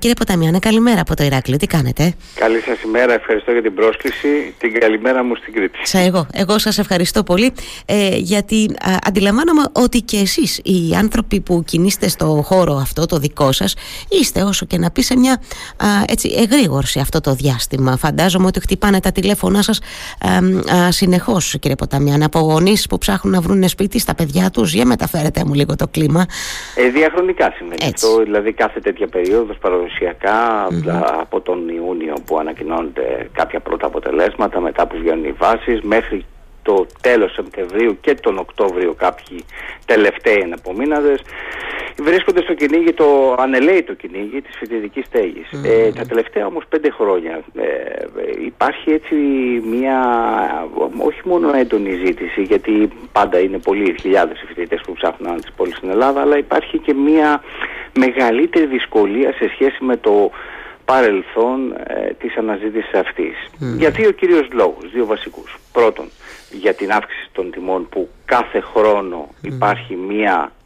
Κύριε Ποταμιάνε, καλημέρα από το Ηράκλειο. Τι κάνετε; Καλή σας ημέρα. Ευχαριστώ για την πρόσκληση. Την καλημέρα μου στην Κρήτη. Σα εγώ. Εγώ σας ευχαριστώ πολύ. Ε, γιατί α, αντιλαμβάνομαι ότι και εσείς, οι άνθρωποι που κινείστε στο χώρο αυτό, το δικό σας, είστε όσο και να πει σε μια α, έτσι, εγρήγορση αυτό το διάστημα. Φαντάζομαι ότι χτυπάνε τα τηλέφωνά σας συνεχώς, κύριε Ποταμιάνε, από γονείς που ψάχνουν να βρουν σπίτι στα παιδιά τους. Για μεταφέρετε μου λίγο το κλίμα. Ε, διαχρονικά σημαίνει αυτό. Δηλαδή, κάθε τέτοια περίοδος παραδοσιακά από τον Ιούνιο που ανακοινώνονται κάποια πρώτα αποτελέσματα μετά που βγαίνουν οι βάσεις μέχρι το τέλος Σεπτεμβρίου και τον Οκτώβριο κάποιοι τελευταίοι εναπομείναδες βρίσκονται στο κυνήγι το ανελαίητο κυνήγι της φοιτητικής Ε, τα τελευταία όμως πέντε χρόνια ε, υπάρχει έτσι μια όχι μόνο έντονη ζήτηση γιατί πάντα είναι πολλοί χιλιάδες οι φοιτητές που ψάχνουν τις πόλεις στην Ελλάδα αλλά υπάρχει και μια μεγαλύτερη δυσκολία σε σχέση με το παρελθόν ε, της αναζήτησης αυτής. Για δύο κυρίως λόγους, δύο βασικούς. Πρώτον, για την αύξηση των τιμών που κάθε χρόνο υπάρχει μία ε,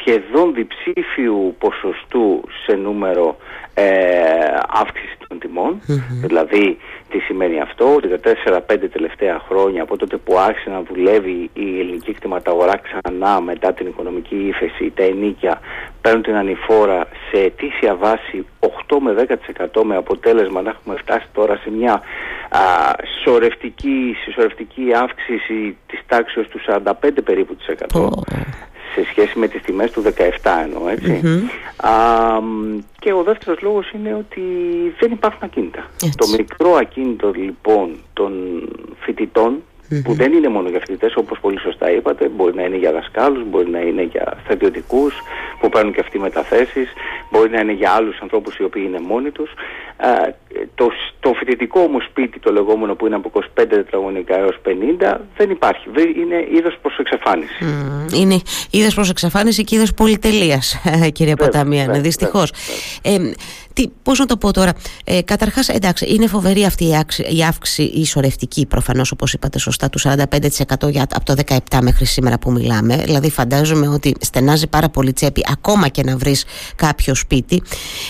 σχεδόν διψήφιου ποσοστού σε νούμερο ε, αύξησης των τιμων Δηλαδή, τι σημαίνει αυτό, ότι τα 4-5 τελευταία χρόνια από τότε που άρχισε να δουλεύει η ελληνική κτηματαγορά ξανά μετά την οικονομική ύφεση, τα ενίκια παίρνουν την ανηφόρα σε αιτήσια βάση 8 με 10% με αποτέλεσμα να έχουμε φτάσει τώρα σε μια α, σωρευτική, σωρευτική αύξηση της τάξης του 45 περίπου της σε σχέση με τις τιμές του 17 εννοώ έτσι. Α, και ο δεύτερος λόγος είναι ότι δεν υπάρχουν ακίνητα. Το μικρό ακίνητο λοιπόν των φοιτητών που δεν είναι μόνο για φοιτητές, όπως πολύ σωστά είπατε, μπορεί να είναι για δασκάλους, μπορεί να είναι για στρατιωτικούς που παίρνουν και αυτοί μεταθέσεις, μπορεί να είναι για άλλους ανθρώπους οι οποίοι είναι μόνοι τους. Το, το φοιτητικό όμω σπίτι, το λεγόμενο που είναι από 25 τετραγωνικά έως 50, δεν υπάρχει. Είναι είδος προς εξαφάνιση. Mm, είναι είδος προς εξαφάνιση και είδος πολυτελείας, κύριε Ποταμία, δυστυχώς. Ε, τι, πώς να το πω τώρα, ε, καταρχάς εντάξει είναι φοβερή αυτή η, άξη, η αύξηση η σωρευτική προφανώς όπως είπατε σωστά του 45% για, από το 17 μέχρι σήμερα που μιλάμε δηλαδή φαντάζομαι ότι στενάζει πάρα πολύ τσέπη ακόμα και να βρεις κάποιο σπίτι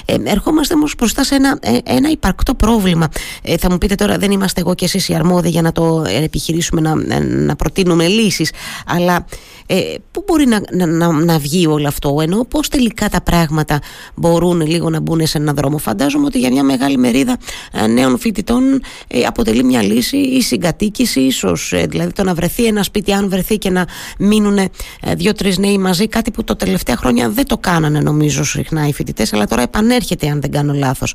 ε, ερχόμαστε όμως μπροστά σε ένα, ε, ένα υπαρκτό πρόβλημα. Ε, θα μου πείτε τώρα δεν είμαστε εγώ και εσείς οι αρμόδιοι για να το επιχειρήσουμε να, να προτείνουμε λύσεις αλλά ε, πού μπορεί να, να, να, βγει όλο αυτό ενώ πώς τελικά τα πράγματα μπορούν λίγο να μπουν σε ένα δρόμο. Φαντάζομαι ότι για μια μεγάλη μερίδα ε, νέων φοιτητών ε, αποτελεί μια λύση η συγκατοίκηση ίσως ε, δηλαδή το να βρεθεί ένα σπίτι αν βρεθεί και να μείνουν δύο-τρεις νέοι μαζί κάτι που το τελευταία χρόνια δεν το κάνανε νομίζω συχνά οι φοιτητές, αλλά τώρα επανέρχεται αν δεν κάνω λάθος.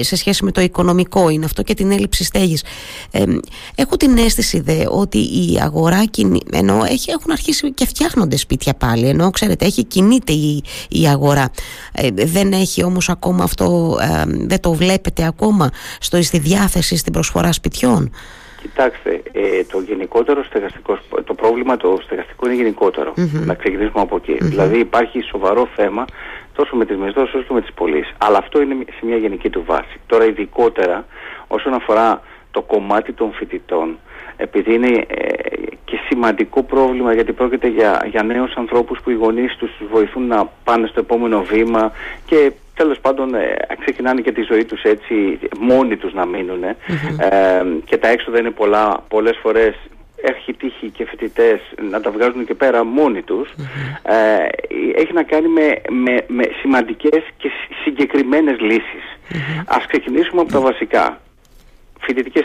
Σε σχέση με το οικονομικό είναι αυτό και την έλλειψη στέγης. Έχω την αίσθηση δε ότι η αγορά ενώ έχει, έχουν αρχίσει και φτιάχνονται σπίτια πάλι ενώ ξέρετε έχει κινείται η, η αγορά. Ε, δεν έχει όμως ακόμα αυτό ε, δεν το βλέπετε ακόμα στο, στη διάθεση στην προσφορά σπιτιών; Κοιτάξτε, ε, το γενικότερο στεγαστικό, το πρόβλημα το στεγαστικό είναι Να ξεκινήσουμε από Δηλαδή υπάρχει σοβαρό θέμα τόσο με τις μεσδόσεις όσο και με τις πωλήσεις. Αλλά αυτό είναι σε μια γενική του βάση. Τώρα ειδικότερα όσον αφορά το κομμάτι των φοιτητών, επειδή είναι ε, και σημαντικό πρόβλημα γιατί πρόκειται για, για νέους ανθρώπους που οι γονείς τους βοηθούν να πάνε στο επόμενο βήμα και τέλος πάντων ε, ξεκινάνε και τη ζωή τους έτσι μόνοι τους να μείνουν ε, και τα έξοδα είναι πολλά, πολλές φορές έχει τύχει και φοιτητές να τα βγάζουν και πέρα μόνοι τους. Ε, έχει να κάνει με, με, με σημαντικές και συγκεκριμένες λύσεις. Ας ξεκινήσουμε από τα βασικά. Φοιτητικές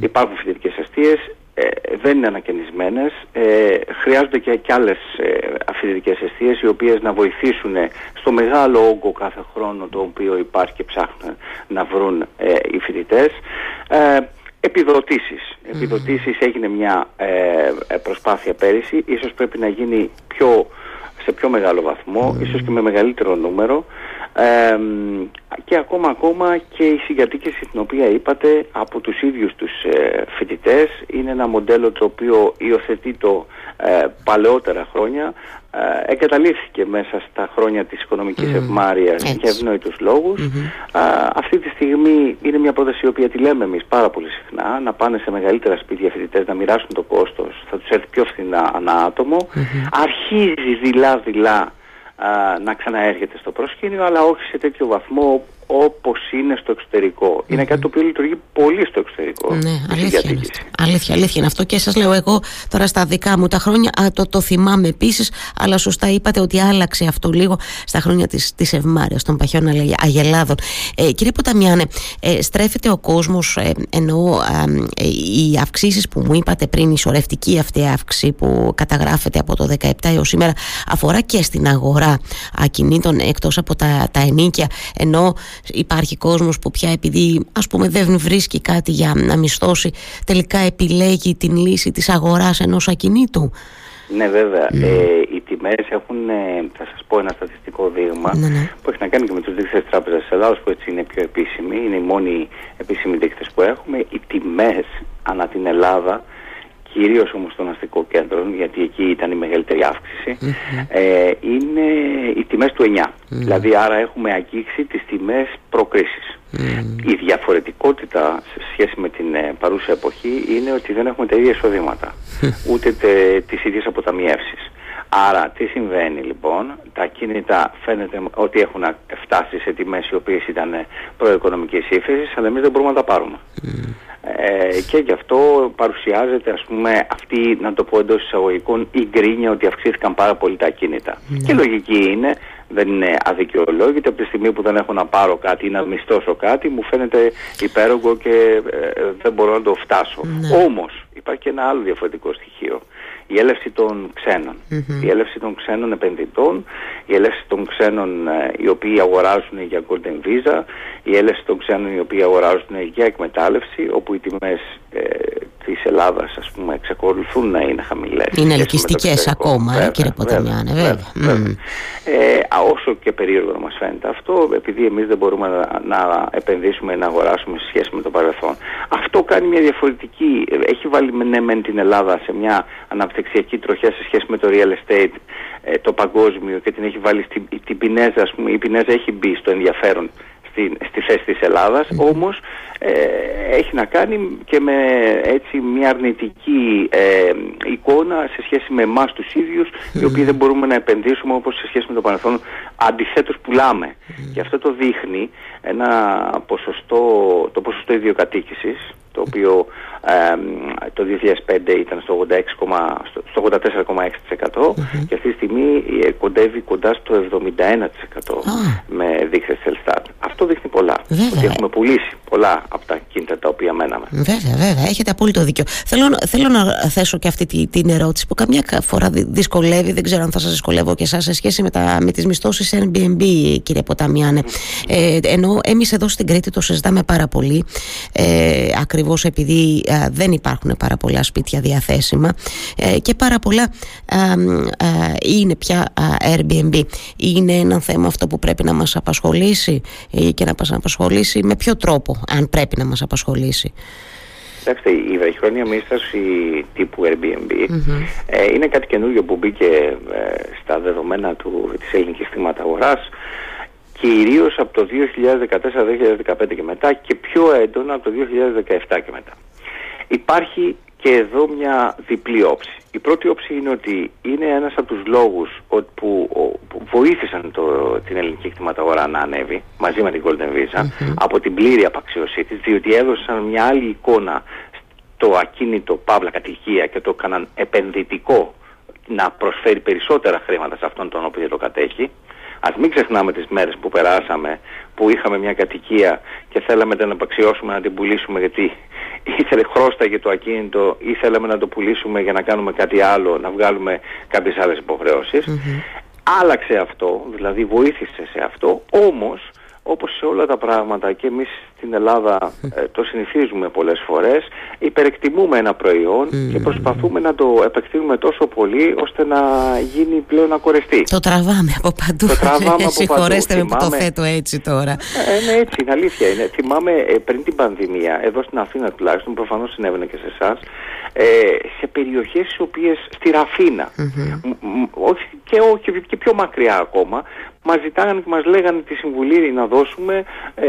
Υπάρχουν φοιτητικές αιστείες, ε, δεν είναι ανακαινισμένες, ε, χρειάζονται και, και άλλες ε, αφιδητικές οι οποίες να βοηθήσουν στο μεγάλο όγκο κάθε χρόνο το οποίο υπάρχει και ψάχνουν να βρουν ε, οι φοιτητές. Ε, επιδοτήσεις. Επιδοτήσεις. Έγινε μια ε, προσπάθεια πέρυσι, ίσως πρέπει να γίνει πιο, σε πιο μεγάλο βαθμό, ίσως και με μεγαλύτερο νούμερο και ακόμα ακόμα και η συγκατοίκηση την οποία είπατε από τους ίδιους τους ε, φοιτητές είναι ένα μοντέλο το οποίο υιοθετεί το ε, παλαιότερα χρόνια ε, εγκαταλείφθηκε μέσα στα χρόνια της οικονομικής mm. ευμάρειας για ευνόητους αυτή τη στιγμή είναι μια πρόταση η οποία τη λέμε εμείς πάρα πολύ συχνά να πάνε σε μεγαλύτερα σπίτια φοιτητές να μοιράσουν το κόστος θα τους έρθει πιο φθηνά ανά άτομο. Αρχίζει δειλά δειλά να ξαναέρχεται στο προσκήνιο, αλλά όχι σε τέτοιο βαθμό όπως είναι στο εξωτερικό. Είναι κάτι το οποίο λειτουργεί πολύ στο εξωτερικό. Ναι, αλήθεια είναι, αλήθεια, αλήθεια είναι αυτό και σας λέω εγώ τώρα στα δικά μου τα χρόνια, α, το, το θυμάμαι επίσης, αλλά σωστά είπατε ότι άλλαξε αυτό λίγο στα χρόνια της, της Ευμάρειας των Παχιών Αγελάδων. Ε, κύριε Ποταμιάνε, ε, στρέφεται ο κόσμος, ε, εννοώ ε, οι αυξήσεις που μου είπατε πριν, η σωρευτική αυτή αύξηση που καταγράφεται από το 17 έως σήμερα, αφορά και στην αγορά ακινήτων εκτός από τα, τα ενίκια, ενώ υπάρχει κόσμος που πια επειδή ας πούμε δεν βρίσκει κάτι για να μισθώσει τελικά επιλέγει την λύση της αγοράς ενός ακινήτου. Ναι βέβαια, mm. ε, οι τιμές έχουν, ε, θα σας πω ένα στατιστικό δείγμα ναι, ναι. που έχει να κάνει και με τους δείκτες της Τράπεζας της Ελλάδας που έτσι είναι πιο επίσημοι, είναι οι μόνοι επίσημοι δείκτες που έχουμε, οι τιμές ανά την Ελλάδα Κυρίως όμως των αστικών κέντρων, γιατί εκεί ήταν η μεγαλύτερη ε, είναι οι τιμές του 9. Δηλαδή, άρα έχουμε αγγίξει τις τιμές προκρίση. Η διαφορετικότητα σε σχέση με την ε, παρούσα εποχή είναι ότι δεν έχουμε τα ίδια εισοδήματα, ούτε τις ίδιες αποταμιεύσεις. Άρα τι συμβαίνει λοιπόν, τα κίνητα φαίνεται ότι έχουν φτάσει σε τιμές οι οποίες ήταν προοικονομικής ύφεσης, αλλά εμείς δεν μπορούμε να τα πάρουμε. Ε, και γι' αυτό παρουσιάζεται ας πούμε αυτή να το πω εντός εισαγωγικών η γκρίνια ότι αυξήθηκαν πάρα πολύ τα κίνητα. Ναι. Και λογική είναι, δεν είναι αδικαιολόγητη από τη στιγμή που δεν έχω να πάρω κάτι ή να μισθώσω κάτι μου φαίνεται υπέρογκο και ε, δεν μπορώ να το φτάσω. Ναι. Όμως υπάρχει και ένα άλλο διαφορετικό στοιχείο η έλευση των ξενων η έλευση των ξένων επενδυτών, η έλευση των ξένων ε, οι οποίοι αγοράζουν για Golden Visa, η έλευση των ξένων οι οποίοι αγοράζουν για εκμετάλλευση, όπου οι τιμές ε, της Ελλάδας ας πούμε εξακολουθούν να είναι χαμηλές. Είναι ελκυστικές ακόμα, βέβαια, ε, κύριε Ποταμιάνε, βέβαια. βέβαια, Ε, όσο και περίεργο να μας φαίνεται αυτό, επειδή εμείς δεν μπορούμε να, να επενδύσουμε, να αγοράσουμε σε σχέση με το παρελθόν. Αυτό κάνει μια διαφορετική, έχει βάλει ναι, μεν την Ελλάδα σε μια αναπτυξιακή αναπτυξιακή τροχιά σε σχέση με το real estate ε, το παγκόσμιο και την έχει βάλει στην την Πινέζα, ας πούμε, η Πινέζα έχει μπει στο ενδιαφέρον στη, στη θέση της Ελλάδας, όμως ε, έχει να κάνει και με έτσι μια αρνητική ε, εικόνα σε σχέση με εμάς τους ίδιους, οι οποίοι δεν μπορούμε να επενδύσουμε όπως σε σχέση με το παρελθόν, αντιθέτως πουλάμε. Και αυτό το δείχνει ένα ποσοστό, το ποσοστό ιδιοκατοίκησης, το οποίο το 2005 ήταν στο, 86, στο 84,6% και αυτή τη στιγμή ε, κοντεύει κοντά στο 71% με δείκτες της Ελστάτ. Αυτό δείχνει πολλά. Ότι έχουμε πουλήσει πολλά από τα κίνητα τα οποία μέναμε. Βέβαια, βέβαια. Έχετε απόλυτο δίκιο. Θέλω, θέλω να θέσω και αυτή την ερώτηση που καμιά φορά δυσκολεύει, δεν ξέρω αν θα σας δυσκολεύω και εσάς σε σχέση με, τα, με τις μισθώσεις Airbnb, κύριε Ποταμιάνε. Ε, ενώ εμείς εδώ στην Κρήτη το συζητάμε πάρα πολύ, ε, ακριβώς επειδή δεν υπάρχουν πάρα πολλά σπίτια διαθέσιμα ε, και πάρα πολλά είναι πια Airbnb. Είναι ένα θέμα αυτό που πρέπει να μας απασχολήσει και να μας απασχολήσει με ποιο τρόπο, αν πρέπει να μας απασχολήσει. Κοιτάξτε, η βραχυχρόνια μίσθωση τύπου Airbnb ε, είναι κάτι καινούργιο που μπήκε ε, στα δεδομένα του, της ελληνικής αγοράς κυρίως από το 2014-2015 και μετά και πιο έντονα από το 2017 και μετά. Υπάρχει και εδώ μια διπλή όψη. Η πρώτη όψη είναι ότι είναι ένας από τους λόγους που, που βοήθησαν το, την ελληνική κτηματαγορά να ανέβει μαζί με την Golden Visa από την πλήρη απαξιωσή της διότι έδωσαν μια άλλη εικόνα το ακίνητο παύλα κατοικία και το έκαναν επενδυτικό να προσφέρει περισσότερα χρήματα σε αυτόν τον οποίο το κατέχει. Ας μην ξεχνάμε τις μέρες που περάσαμε, που είχαμε μια κατοικία και θέλαμε να την απαξιώσουμε να την πουλήσουμε γιατί ήθελε χρώσταγε το ακίνητο ή θέλαμε να το πουλήσουμε για να κάνουμε κάτι άλλο, να βγάλουμε κάποιες άλλες Άλλαξε αυτό, δηλαδή βοήθησε σε αυτό, όμως όπως σε όλα τα πράγματα και εμείς στην Ελλάδα ε, το συνηθίζουμε πολλές φορές, υπερεκτιμούμε ένα προϊόν και προσπαθούμε να το επεκτείνουμε τόσο πολύ ώστε να γίνει πλέον ακορεστή. Το τραβάμε από παντού. Το τραβάμε από Συγχωρέστε με που το θέτω έτσι τώρα. Ε, ναι, έτσι, είναι αλήθεια. Είναι. Θυμάμαι ε, πριν την πανδημία, εδώ στην Αθήνα τουλάχιστον, προφανώς συνέβαινε και σε εσάς, ε, σε περιοχές οι οποίες στη Ραφίνα, όχι, και, όχι, και πιο μακριά ακόμα, μας ζητάγανε και μας λέγανε τη συμβουλή να δώσουμε ε,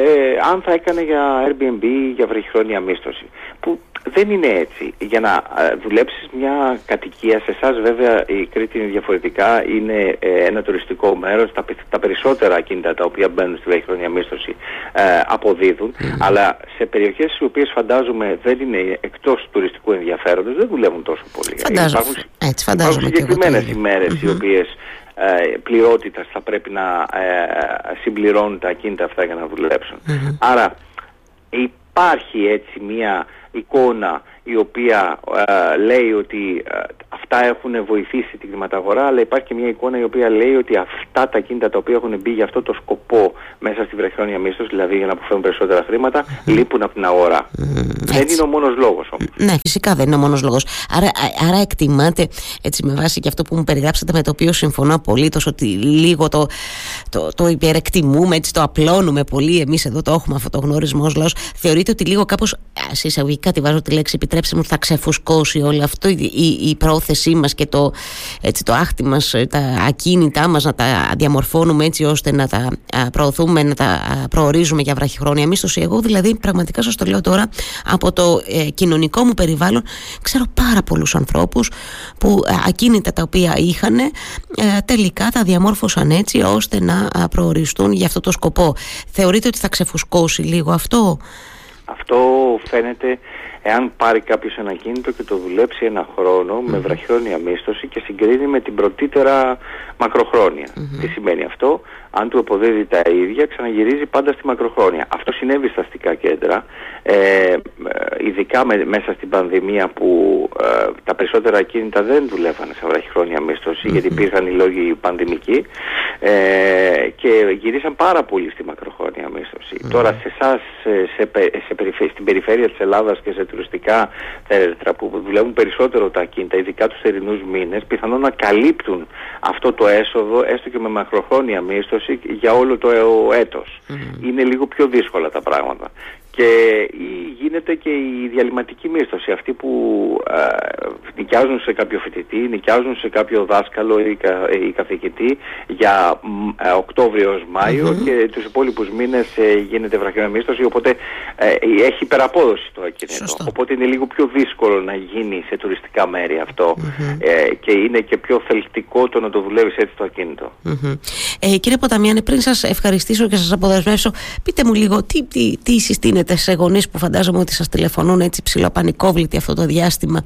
αν θα έκανε για Airbnb για βραχυχρόνια μίσθωση. Που δεν είναι έτσι. Για να ε, δουλέψεις μια κατοικία, σε εσάς βέβαια η Κρήτη είναι διαφορετικά, είναι ε, ένα τουριστικό μέρος, τα, τα περισσότερα ακίνητα τα οποία μπαίνουν στη βραχυχρόνια μίσθωση ε, αποδίδουν, αλλά σε περιοχές στις οποίες φαντάζομαι δεν είναι εκτός τουριστικού ενδιαφέροντος, δεν δουλεύουν τόσο πολύ. Φαντάζομαι, υπάρχουν, έτσι, φαντάζομαι υπάρχουν συγκεκριμένες ημέρες οι οποίες ε, πληρότητας θα πρέπει να ε, συμπληρώνουν τα ακίνητα αυτά για να δουλεψουν Άρα υπάρχει έτσι μια εικόνα η οποία ε, λέει ότι ε, αυτά έχουν βοηθήσει την κλιματαγορά, αλλά υπάρχει και μια εικόνα η οποία λέει ότι αυτά τα κίνητα τα οποία έχουν μπει για αυτό το σκοπό μέσα στη βραχιόνια μίσθωση, δηλαδή για να αποφέρουν περισσότερα χρήματα, λείπουν από την αγορά. δεν είναι ο μόνος λόγος όμως. Ναι, φυσικά δεν είναι ο μόνος λόγος. Άρα, άρα εκτιμάτε, έτσι με βάση και αυτό που μου περιγράψατε, με το οποίο συμφωνώ απολύτως, ότι λίγο το, το, το υπερεκτιμούμε, έτσι το απλώνουμε πολύ. Εμείς εδώ το έχουμε αυτό το γνώρισμα ως Θεωρείτε ότι λίγο κάπως, σε εισαγωγικά τη βάζω τη λέξη, επιτρέψτε μου, θα ξεφουσκώσει όλο αυτό η, η, η πρόθεσή μας και το, έτσι, το άχτη μας, τα ακίνητά μας να τα διαμορφώνουμε έτσι ώστε να τα προωθούμε, να τα προορίζουμε για βραχυχρόνια μίσθωση. Εγώ δηλαδή πραγματικά σας το λέω τώρα από το ε, κοινωνικό μου περιβάλλον ξέρω πάρα πολλούς ανθρώπους που ε, ακίνητα τα οποία είχαν ε, τελικά τα διαμόρφωσαν έτσι ώστε να προοριστούν για αυτό το σκοπό. Θεωρείτε ότι θα ξεφουσκώσει λίγο αυτό; Αυτό φαίνεται εάν πάρει κάποιος ένα κίνητο και το δουλέψει ένα με βραχιόνια μίσθωση και συγκρίνει με την πρωτήτερα μακροχρόνια. Τι σημαίνει αυτό, αν του αποδίδει τα ίδια ξαναγυρίζει πάντα στη μακροχρόνια. Αυτό συνέβη στα αστικά κέντρα, ε, ε ειδικά μέσα στην πανδημία που ε, τα περισσότερα κίνητα δεν δουλεύανε σε βραχυχρόνια μίσθωση γιατί υπήρχαν οι λόγοι πανδημικοί ε, και γυρίσαν πάρα πολύ στη μακροχρόνια Τώρα σε εσάς σε, σε, στην περιφέρεια της Ελλάδας και σε τουριστικά θέατρα που δουλεύουν περισσότερο τα κίνητα, ειδικά τους θερινούς μήνες, πιθανόν να καλύπτουν αυτό το έσοδο έστω και με μακροχρόνια μίσθωση για όλο το έτος. Είναι λίγο πιο δύσκολα τα πράγματα και γίνεται και η διαλυματική μίσθωση αυτοί που ε, νοικιάζουν σε κάποιο φοιτητή, νοικιάζουν σε κάποιο δάσκαλο ή, κα, ή καθηγητή για ε, Οκτώβριο ως μαιο και τους υπόλοιπους μήνες ε, γίνεται βραχιόνα μίσθωση οπότε ε, έχει υπεραπόδοση το ακίνητο οπότε είναι λίγο πιο δύσκολο να γίνει σε τουριστικά μέρη αυτό ε, και είναι και πιο θελκτικό το να το δουλεύεις έτσι το ακίνητο. Ε, Κύριε Ποταμιάνη πριν σας ευχαριστήσω και σας αποδεσμεύσω πείτε μου λίγο τι, τι, τι γίνεται σε γονείς που φαντάζομαι ότι σας τηλεφωνούν έτσι ψηλοπανικόβλητοι αυτό το διάστημα,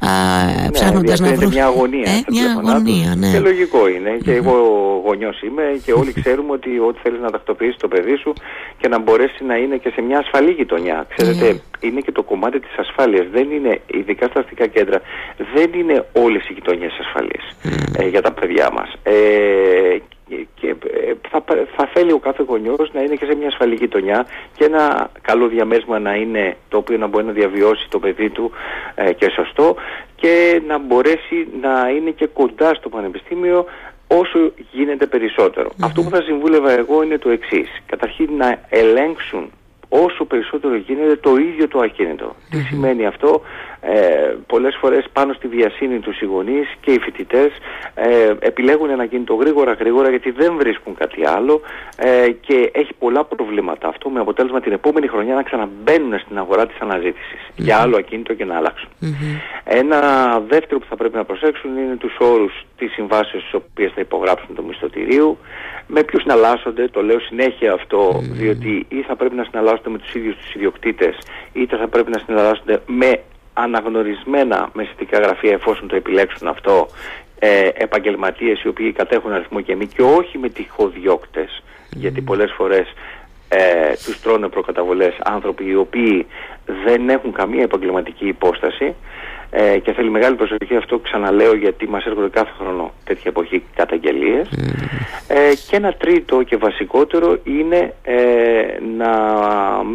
ναι, ψάχνοντας να βρουν. Μια αγωνία. Ε, μια αγωνία, ναι. Και λογικό είναι. Και εγώ γονιός είμαι και όλοι ξέρουμε ότι ό,τι θέλεις να τακτοποιήσεις το παιδί σου και να μπορέσει να είναι και σε μια ασφαλή γειτονιά. Ξέρετε, ναι. είναι και το κομμάτι της ασφάλειας. Δεν είναι, ειδικά στα αστικά κέντρα, δεν είναι όλες οι γειτονιές ασφαλείς ε, για τα παιδιά μας. Ε, και ε, θα, θα θέλει ο κάθε γονιός να είναι και σε μια ασφαλή γειτονιά και ένα καλό διαμέσμα να είναι το οποίο να μπορεί να διαβιώσει το παιδί του ε, και σωστό και να μπορέσει να είναι και κοντά στο πανεπιστήμιο όσο γίνεται Αυτό που θα συμβούλευα εγώ είναι το εξής. Καταρχήν να ελέγξουν όσο περισσότερο γίνεται το ίδιο το ακίνητο. Τι σημαίνει αυτό, ε, πολλές φορές πάνω στη βιασύνη τους οι και οι φοιτητές ε, επιλέγουν ένα κινητό γρήγορα γρήγορα γιατί δεν βρίσκουν κάτι άλλο ε, και έχει πολλά προβλήματα αυτό με αποτέλεσμα την επόμενη χρονιά να ξαναμπαίνουν στην αγορά της αναζήτησης για άλλο ακίνητο και να αλλάξουν. Ένα δεύτερο που θα πρέπει να προσέξουν είναι τους όρους της συμβάσεως στις οποίες θα υπογράψουν το μισθωτηρίου με ποιους συναλλάσσονται, το λέω συνέχεια αυτό, διότι ή θα πρέπει να συναλλάσσονται με τους ίδιους τους ιδιοκτήτες, είτε θα πρέπει να συναλλάσσονται με αναγνωρισμένα μεσητικά γραφεία εφόσον το επιλέξουν αυτό ε, επαγγελματίες οι οποίοι κατέχουν αριθμό και μη και όχι με τυχοδιώκτες. Γιατί πολλές φορές ε, τους τρώνε προκαταβολές άνθρωποι οι οποίοι δεν έχουν καμία επαγγελματική υπόσταση ε, και θέλει μεγάλη προσοχή αυτό ξαναλέω γιατί μας έρχονται κάθε χρόνο τέτοια εποχή καταγγελίες. Ε, και ένα τρίτο και βασικότερο είναι ε, να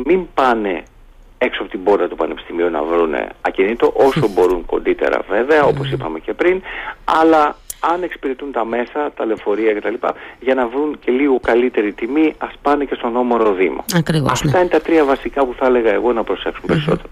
μην πάνε έξω από την πόρτα του Πανεπιστημίου να βρουν ακινήτο όσο μπορούν κοντύτερα βέβαια όπως είπαμε και πριν αλλά αν εξυπηρετούν τα μέσα, τα λεωφορεία κτλ. για να βρουν και λίγο καλύτερη τιμή, ας πάνε και στον όμορο Δήμο. Ακριβώς, Αυτά ναι. είναι τα τρία βασικά που θα έλεγα εγώ να προσέξουν περισσότερο.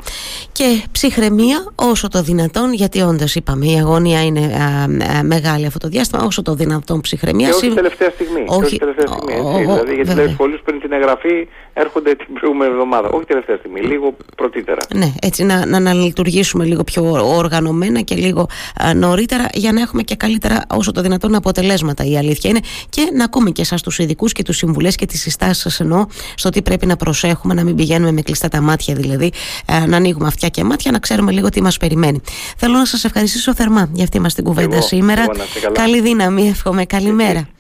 Και ψυχραιμία όσο το δυνατόν, γιατί όντως είπαμε η αγωνία είναι α, α, μεγάλη αυτό το διάστημα, όσο το δυνατόν ψυχραιμία. Και όχι Συμ- τελευταία στιγμή. Και όχι τελευταία στιγμή. ο- Έτσι, ο- δηλαδή, γιατί βέβαια. λέει πολλού πριν την εγγραφή έρχονται την προηγούμενη εβδομάδα. Όχι τελευταία στιγμή, λίγο πρωτήτερα. Ναι, έτσι να, να, να λειτουργήσουμε λίγο πιο οργανωμένα και λίγο α, νωρίτερα για να έχουμε και καλύτερα όσο το δυνατόν αποτελέσματα. Η αλήθεια είναι και να ακούμε και εσάς τους ειδικούς και τους συμβουλές και τις συστάσεις σας εννοώ στο τι πρέπει να προσέχουμε, να μην πηγαίνουμε με κλειστά τα μάτια δηλαδή, α, να ανοίγουμε αυτιά και μάτια, να ξέρουμε λίγο τι μας περιμένει. Θέλω να σας ευχαριστήσω θερμά για αυτή μας την κουβέντα Εγώ, σήμερα. εγώ να είστε καλά. Καλή δύναμη, εύχομαι. Καλημέρα.